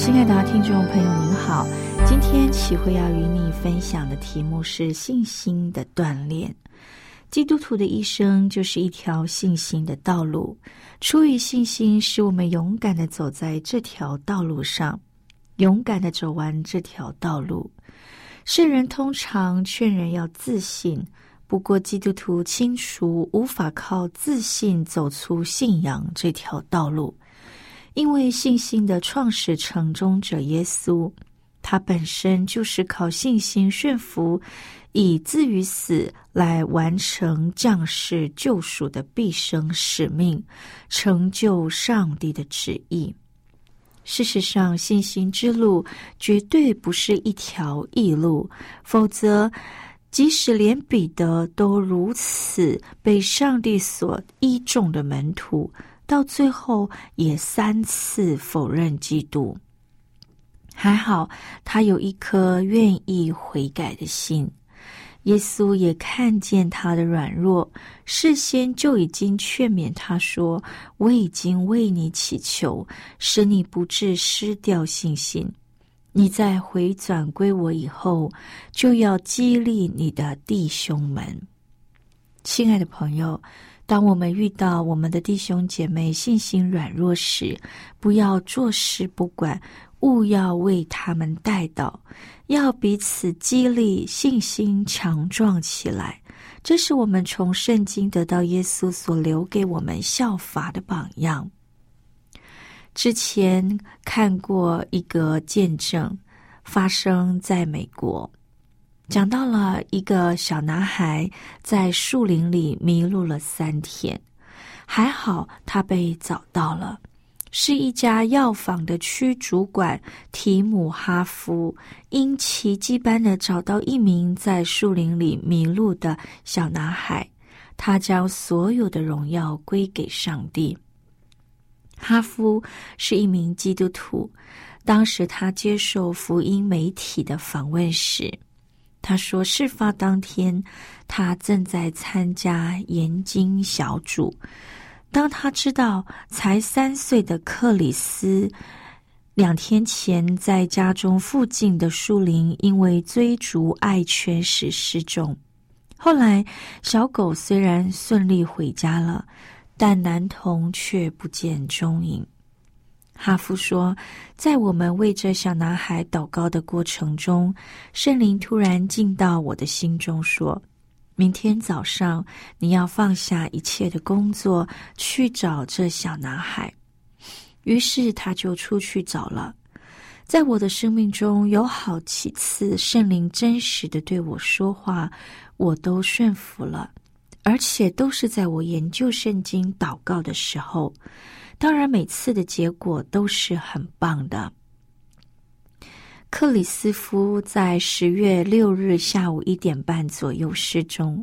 亲爱的听众朋友，您好，今天启慧要与你分享的题目是信心的锻炼。基督徒的一生就是一条信心的道路，出于信心，使我们勇敢的走在这条道路上，勇敢的走完这条道路。圣人通常劝人要自信，不过基督徒清楚无法靠自信走出信仰这条道路，因为信心的创始成终者耶稣，他本身就是靠信心顺服。以至于死来完成将士救赎的毕生使命，成就上帝的旨意。事实上，信心之路绝对不是一条易路，否则，即使连彼得都如此被上帝所倚重的门徒，到最后也三次否认基督。还好，他有一颗愿意悔改的心。耶稣也看见他的软弱，事先就已经劝勉他说：“我已经为你祈求，使你不致失掉信心。你在回转归我以后，就要激励你的弟兄们。”亲爱的朋友，当我们遇到我们的弟兄姐妹信心软弱时，不要坐视不管。勿要为他们带祷，要彼此激励，信心强壮起来。这是我们从圣经得到耶稣所留给我们效法的榜样。之前看过一个见证，发生在美国，讲到了一个小男孩在树林里迷路了三天，还好他被找到了。是一家药房的区主管提姆哈夫，因奇迹般的找到一名在树林里迷路的小男孩，他将所有的荣耀归给上帝。哈夫是一名基督徒，当时他接受福音媒体的访问时，他说：事发当天，他正在参加研经小组。当他知道才三岁的克里斯两天前在家中附近的树林因为追逐爱犬时失踪，后来小狗虽然顺利回家了，但男童却不见踪影。哈夫说，在我们为这小男孩祷告的过程中，圣灵突然进到我的心中说。明天早上，你要放下一切的工作，去找这小男孩。于是他就出去找了。在我的生命中有好几次圣灵真实的对我说话，我都顺服了，而且都是在我研究圣经、祷告的时候。当然，每次的结果都是很棒的。克里斯夫在十月六日下午一点半左右失踪。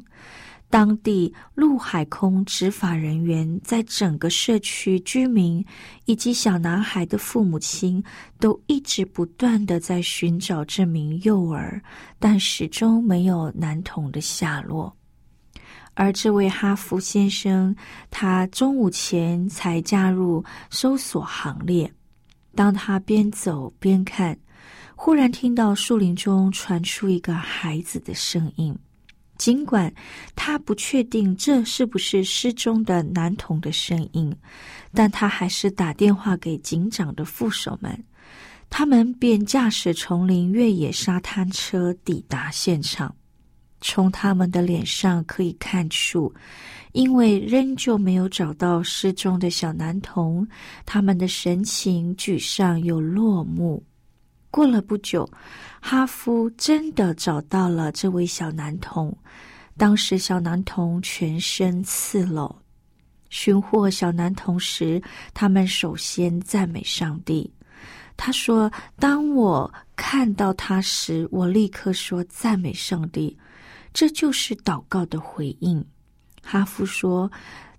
当地陆海空执法人员在整个社区居民以及小男孩的父母亲都一直不断的在寻找这名幼儿，但始终没有男童的下落。而这位哈弗先生，他中午前才加入搜索行列。当他边走边看。忽然听到树林中传出一个孩子的声音，尽管他不确定这是不是失踪的男童的声音，但他还是打电话给警长的副手们，他们便驾驶丛林越野沙滩车抵达现场。从他们的脸上可以看出，因为仍旧没有找到失踪的小男童，他们的神情沮丧又落寞。过了不久，哈夫真的找到了这位小男童。当时，小男童全身赤裸。寻获小男童时，他们首先赞美上帝。他说：“当我看到他时，我立刻说赞美上帝，这就是祷告的回应。”哈夫说：“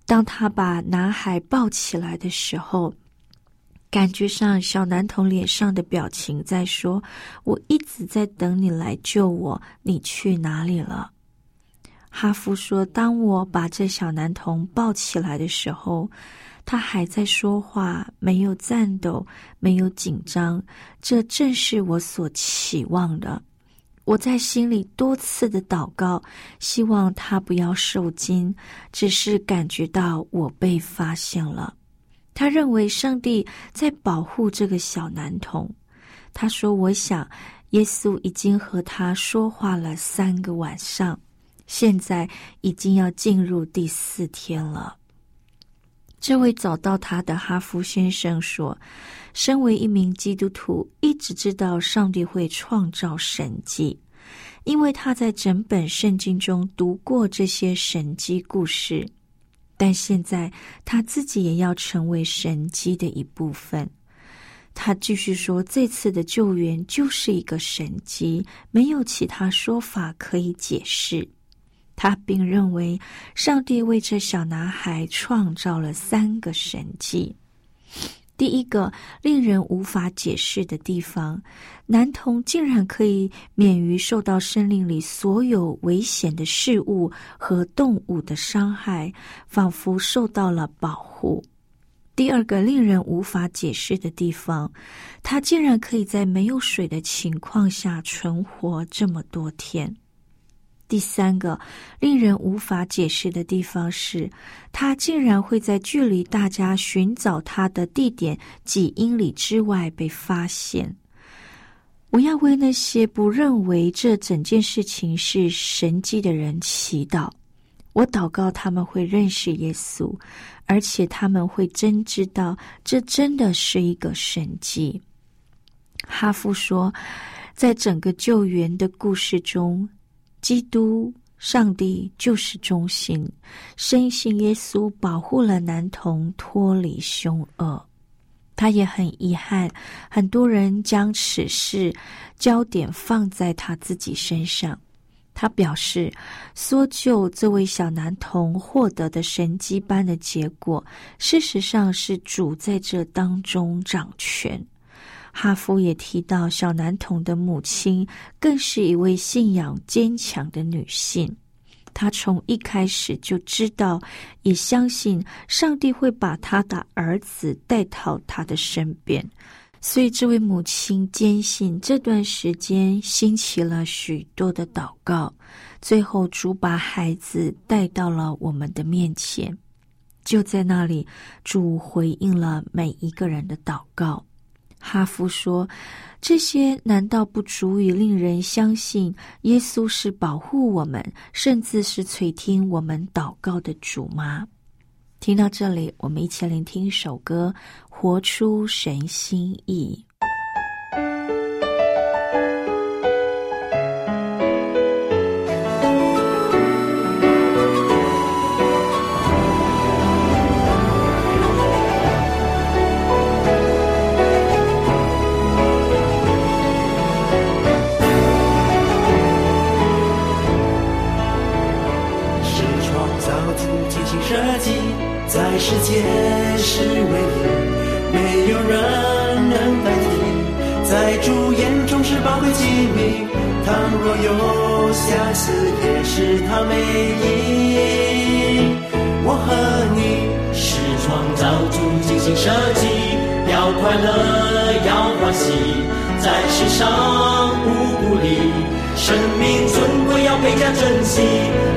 当他把男孩抱起来的时候。”感觉上，小男童脸上的表情在说：“我一直在等你来救我，你去哪里了？”哈夫说：“当我把这小男童抱起来的时候，他还在说话，没有颤抖，没有紧张。这正是我所期望的。我在心里多次的祷告，希望他不要受惊，只是感觉到我被发现了。”他认为上帝在保护这个小男童。他说：“我想，耶稣已经和他说话了三个晚上，现在已经要进入第四天了。”这位找到他的哈夫先生说：“身为一名基督徒，一直知道上帝会创造神迹，因为他在整本圣经中读过这些神迹故事。”但现在他自己也要成为神机的一部分。他继续说：“这次的救援就是一个神机，没有其他说法可以解释。”他并认为，上帝为这小男孩创造了三个神迹。第一个令人无法解释的地方，男童竟然可以免于受到森林里所有危险的事物和动物的伤害，仿佛受到了保护。第二个令人无法解释的地方，他竟然可以在没有水的情况下存活这么多天。第三个令人无法解释的地方是，他竟然会在距离大家寻找他的地点几英里之外被发现。我要为那些不认为这整件事情是神迹的人祈祷。我祷告他们会认识耶稣，而且他们会真知道这真的是一个神迹。哈夫说，在整个救援的故事中。基督、上帝就是中心，深信耶稣保护了男童脱离凶恶。他也很遗憾，很多人将此事焦点放在他自己身上。他表示，搜救这位小男童获得的神迹般的结果，事实上是主在这当中掌权。哈夫也提到，小男童的母亲更是一位信仰坚强的女性。她从一开始就知道，也相信上帝会把他的儿子带到他的身边。所以，这位母亲坚信，这段时间兴起了许多的祷告，最后主把孩子带到了我们的面前。就在那里，主回应了每一个人的祷告。哈夫说：“这些难道不足以令人相信耶稣是保护我们，甚至是垂听我们祷告的主吗？”听到这里，我们一起聆听一首歌，《活出神心意》。世界是唯一，没有人能代替，在主眼中是宝贵机密。倘若有瑕疵，也是他美意。我和你是创造主精心设计，要快乐，要欢喜，在世上不孤立。生命尊贵要倍加珍惜，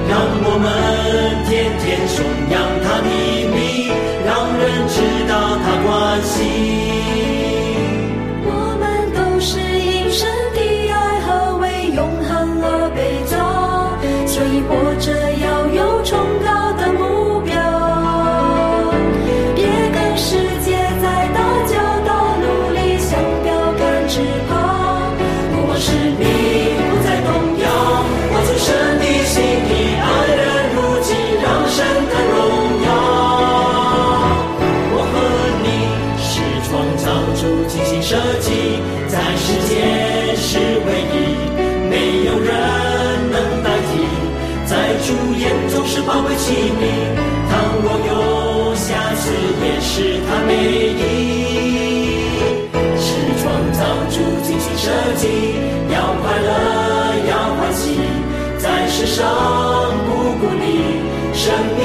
让我们天天颂扬他的世上不孤立，生命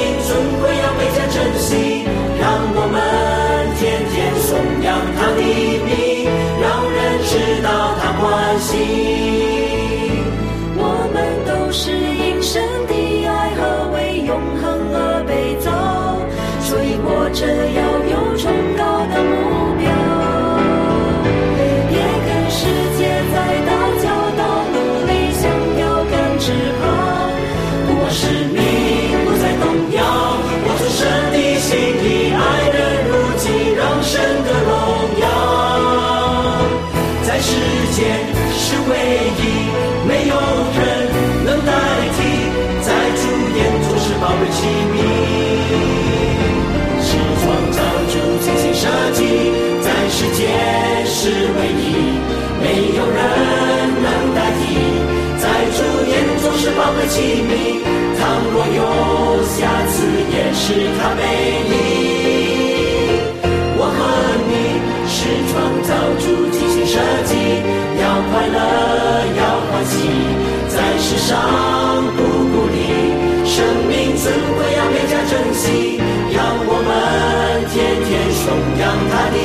是宝贵器皿，倘若有瑕疵，也是他美丽。我和你是创造主精心设计，要快乐，要欢喜，在世上不孤立，生命尊贵要倍加珍惜，让我们天天颂扬他的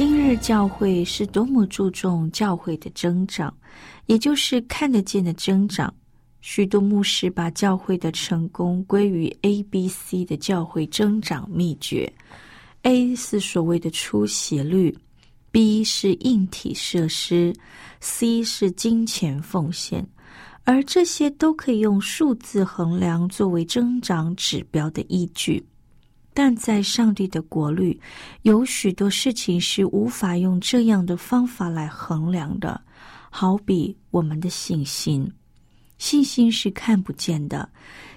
今日教会是多么注重教会的增长，也就是看得见的增长。许多牧师把教会的成功归于 A、B、C 的教会增长秘诀。A 是所谓的出席率，B 是硬体设施，C 是金钱奉献，而这些都可以用数字衡量作为增长指标的依据。但在上帝的国里，有许多事情是无法用这样的方法来衡量的，好比我们的信心。信心是看不见的，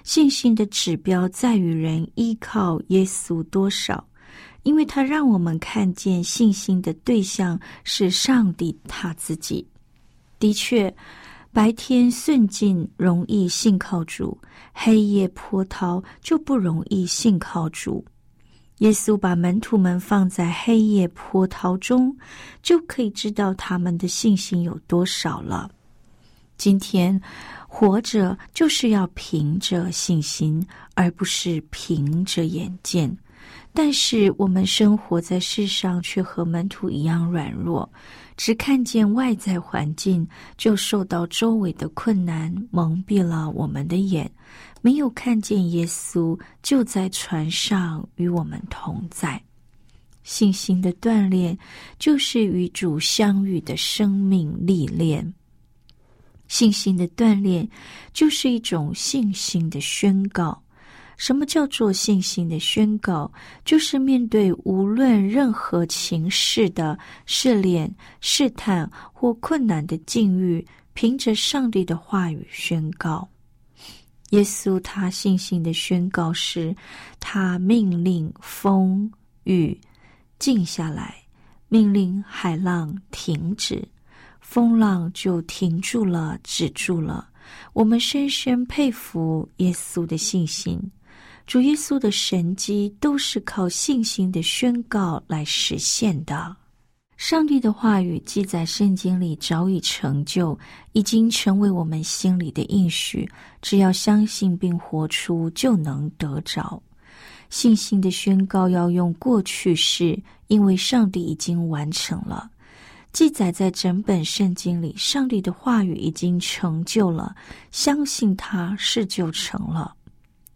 信心的指标在于人依靠耶稣多少，因为他让我们看见信心的对象是上帝他自己。的确，白天顺境容易信靠主，黑夜波涛就不容易信靠主。耶稣把门徒们放在黑夜波涛中，就可以知道他们的信心有多少了。今天活着就是要凭着信心，而不是凭着眼见。但是我们生活在世上，却和门徒一样软弱，只看见外在环境，就受到周围的困难蒙蔽了我们的眼，没有看见耶稣就在船上与我们同在。信心的锻炼，就是与主相遇的生命历练。信心的锻炼，就是一种信心的宣告。什么叫做信心的宣告？就是面对无论任何情势的试炼、试探或困难的境遇，凭着上帝的话语宣告。耶稣他信心的宣告是：他命令风雨静下来，命令海浪停止，风浪就停住了，止住了。我们深深佩服耶稣的信心。主耶稣的神迹都是靠信心的宣告来实现的。上帝的话语记在圣经里，早已成就，已经成为我们心里的应许。只要相信并活出，就能得着。信心的宣告要用过去式，因为上帝已经完成了。记载在整本圣经里，上帝的话语已经成就了，相信他是就成了。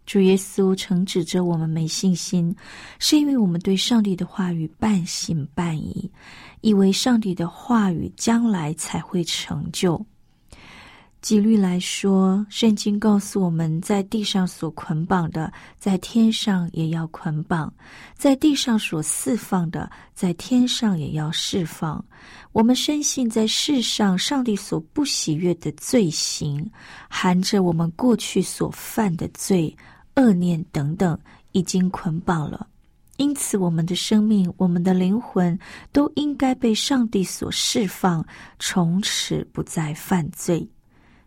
主耶稣曾指着我们没信心，是因为我们对上帝的话语半信半疑，以为上帝的话语将来才会成就。几率来说，圣经告诉我们在地上所捆绑的，在天上也要捆绑；在地上所释放的，在天上也要释放。我们深信，在世上上帝所不喜悦的罪行，含着我们过去所犯的罪、恶念等等，已经捆绑了。因此，我们的生命、我们的灵魂，都应该被上帝所释放，从此不再犯罪。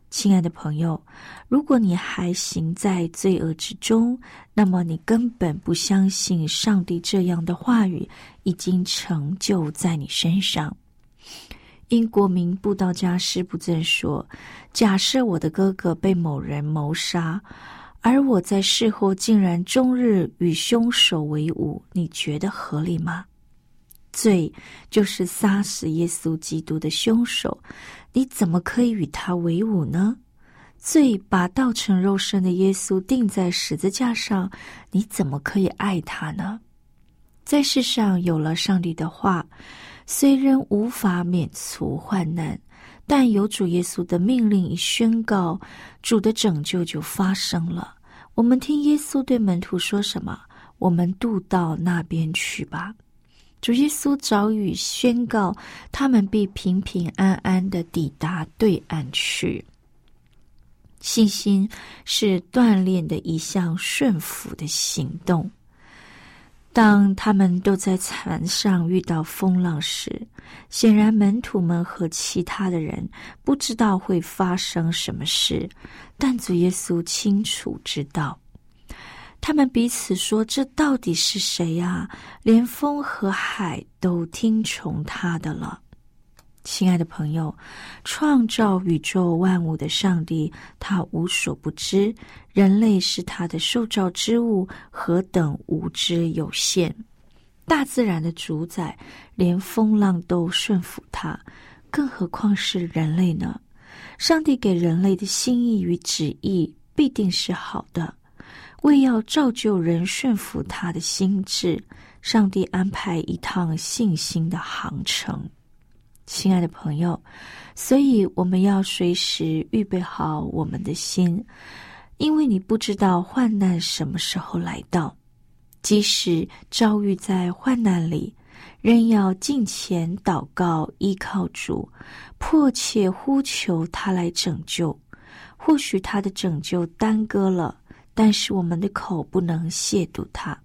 亲爱的朋友，如果你还行在罪恶之中，那么你根本不相信上帝这样的话语已经成就在你身上。英国名布道家师不正说：“假设我的哥哥被某人谋杀，而我在事后竟然终日与凶手为伍，你觉得合理吗？”罪就是杀死耶稣基督的凶手。你怎么可以与他为伍呢？罪把道成肉身的耶稣钉在十字架上，你怎么可以爱他呢？在世上有了上帝的话，虽然无法免除患难，但有主耶稣的命令一宣告，主的拯救就发生了。我们听耶稣对门徒说什么？我们渡到那边去吧。主耶稣早已宣告，他们必平平安安的抵达对岸去。信心是锻炼的一项顺服的行动。当他们都在船上遇到风浪时，显然门徒们和其他的人不知道会发生什么事，但主耶稣清楚知道。他们彼此说：“这到底是谁呀？连风和海都听从他的了。”亲爱的朋友，创造宇宙万物的上帝，他无所不知。人类是他的受造之物，何等无知有限！大自然的主宰，连风浪都顺服他，更何况是人类呢？上帝给人类的心意与旨意，必定是好的。为要造就人顺服他的心智，上帝安排一趟信心的航程。亲爱的朋友，所以我们要随时预备好我们的心，因为你不知道患难什么时候来到。即使遭遇在患难里，仍要尽前祷告，依靠主，迫切呼求他来拯救。或许他的拯救耽搁了。但是我们的口不能亵渎他，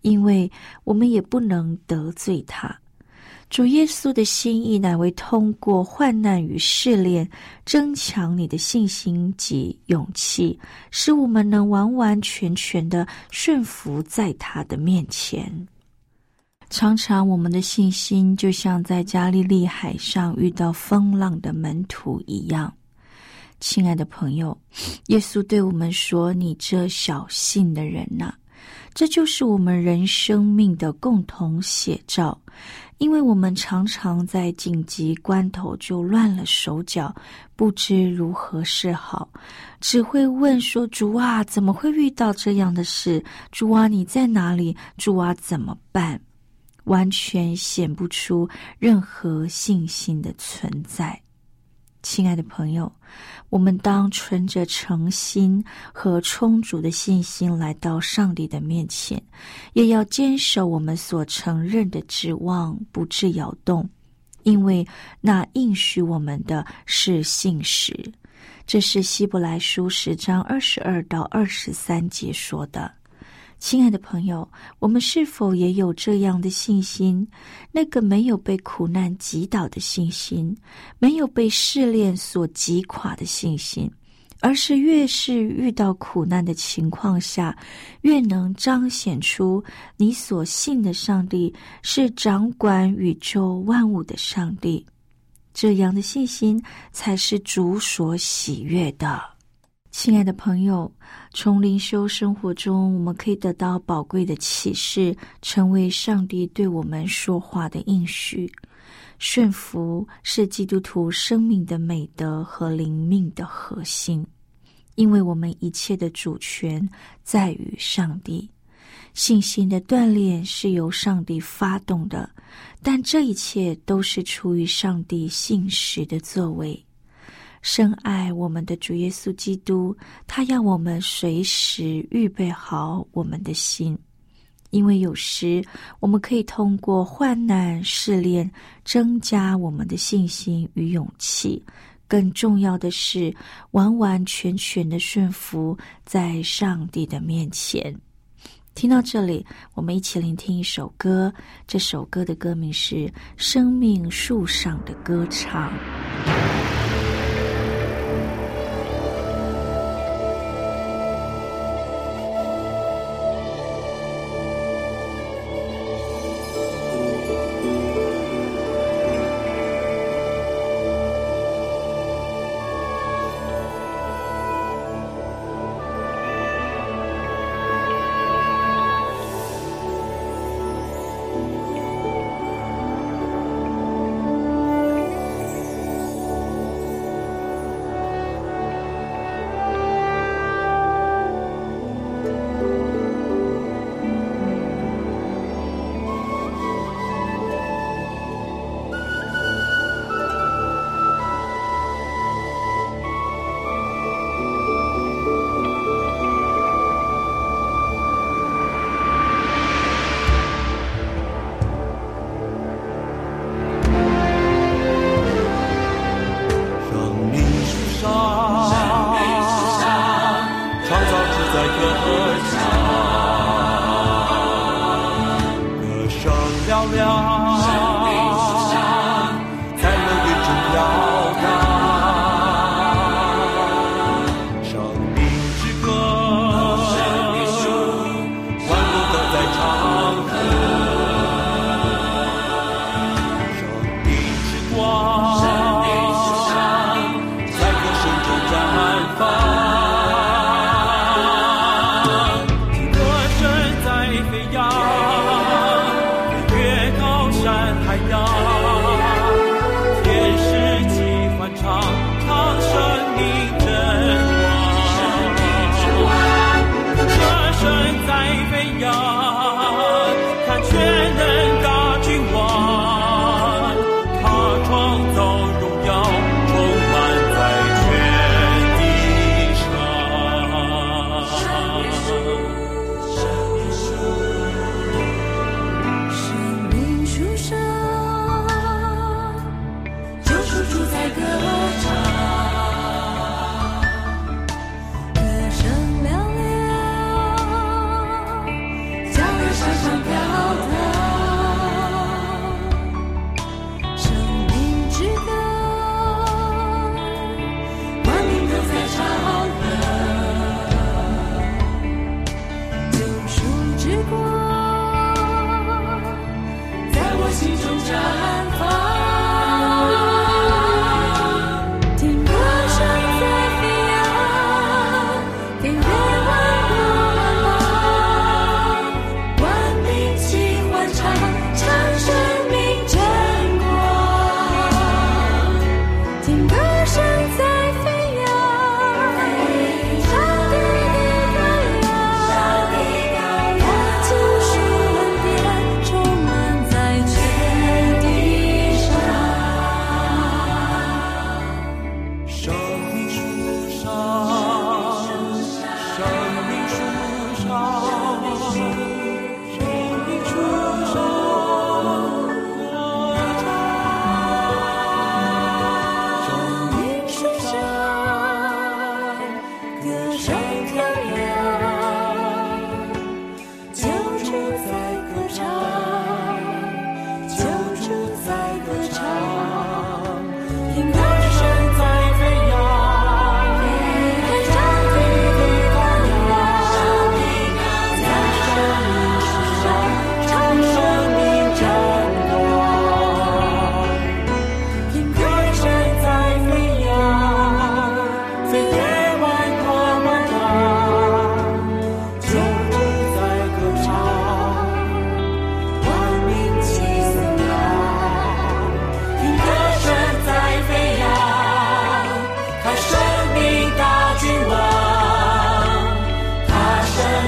因为我们也不能得罪他。主耶稣的心意乃为通过患难与试炼，增强你的信心及勇气，使我们能完完全全的顺服在他的面前。常常我们的信心就像在加利利海上遇到风浪的门徒一样。亲爱的朋友，耶稣对我们说：“你这小信的人呐，这就是我们人生命的共同写照。因为我们常常在紧急关头就乱了手脚，不知如何是好，只会问说：‘主啊，怎么会遇到这样的事？主啊，你在哪里？主啊，怎么办？’完全显不出任何信心的存在。”亲爱的朋友，我们当存着诚心和充足的信心来到上帝的面前，也要坚守我们所承认的指望，不致摇动，因为那应许我们的是信实。这是希伯来书十章二十二到二十三节说的。亲爱的朋友，我们是否也有这样的信心？那个没有被苦难击倒的信心，没有被试炼所击垮的信心，而是越是遇到苦难的情况下，越能彰显出你所信的上帝是掌管宇宙万物的上帝。这样的信心才是主所喜悦的。亲爱的朋友，从灵修生活中，我们可以得到宝贵的启示，成为上帝对我们说话的应许。顺服是基督徒生命的美德和灵命的核心，因为我们一切的主权在于上帝。信心的锻炼是由上帝发动的，但这一切都是出于上帝信实的作为。深爱我们的主耶稣基督，他要我们随时预备好我们的心。因为有时我们可以通过患难试炼，增加我们的信心与勇气。更重要的是，完完全全的顺服在上帝的面前。听到这里，我们一起聆听一首歌。这首歌的歌名是《生命树上的歌唱》。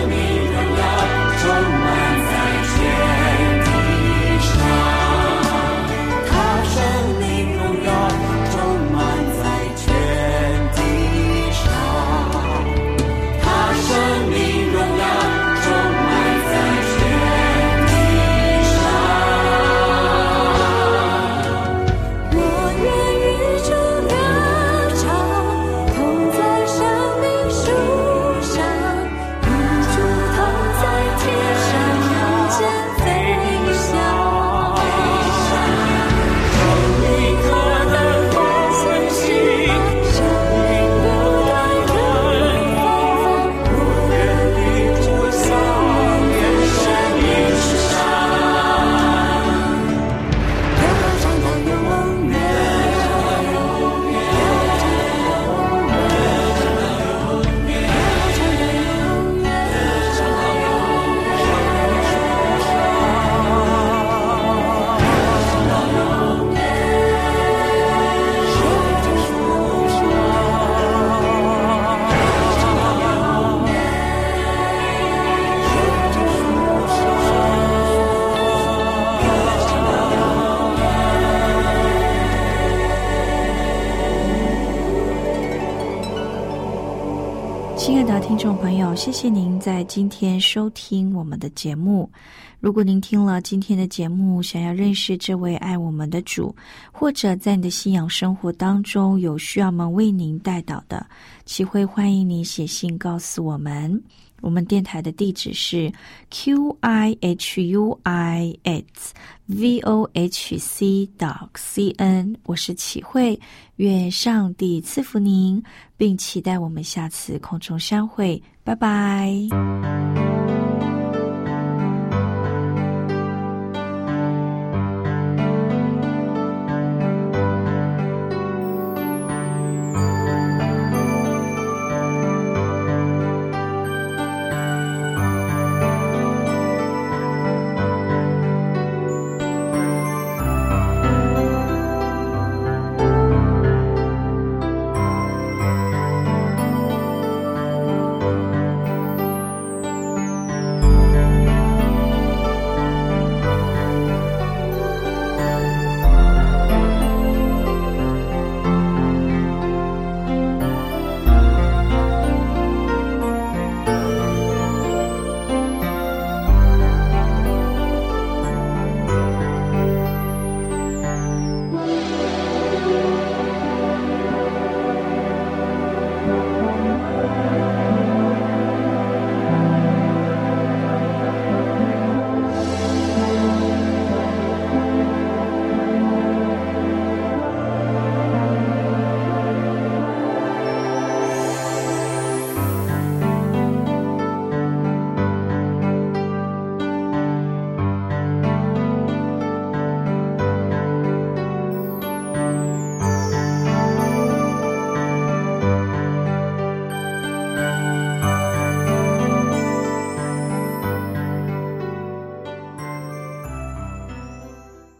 me. 今天收听我们的节目。如果您听了今天的节目，想要认识这位爱我们的主，或者在你的信仰生活当中有需要们为您带导的，齐会欢迎你写信告诉我们。我们电台的地址是 q i h u i s v o h c dot c n。我是启慧，愿上帝赐福您，并期待我们下次空中相会。拜拜。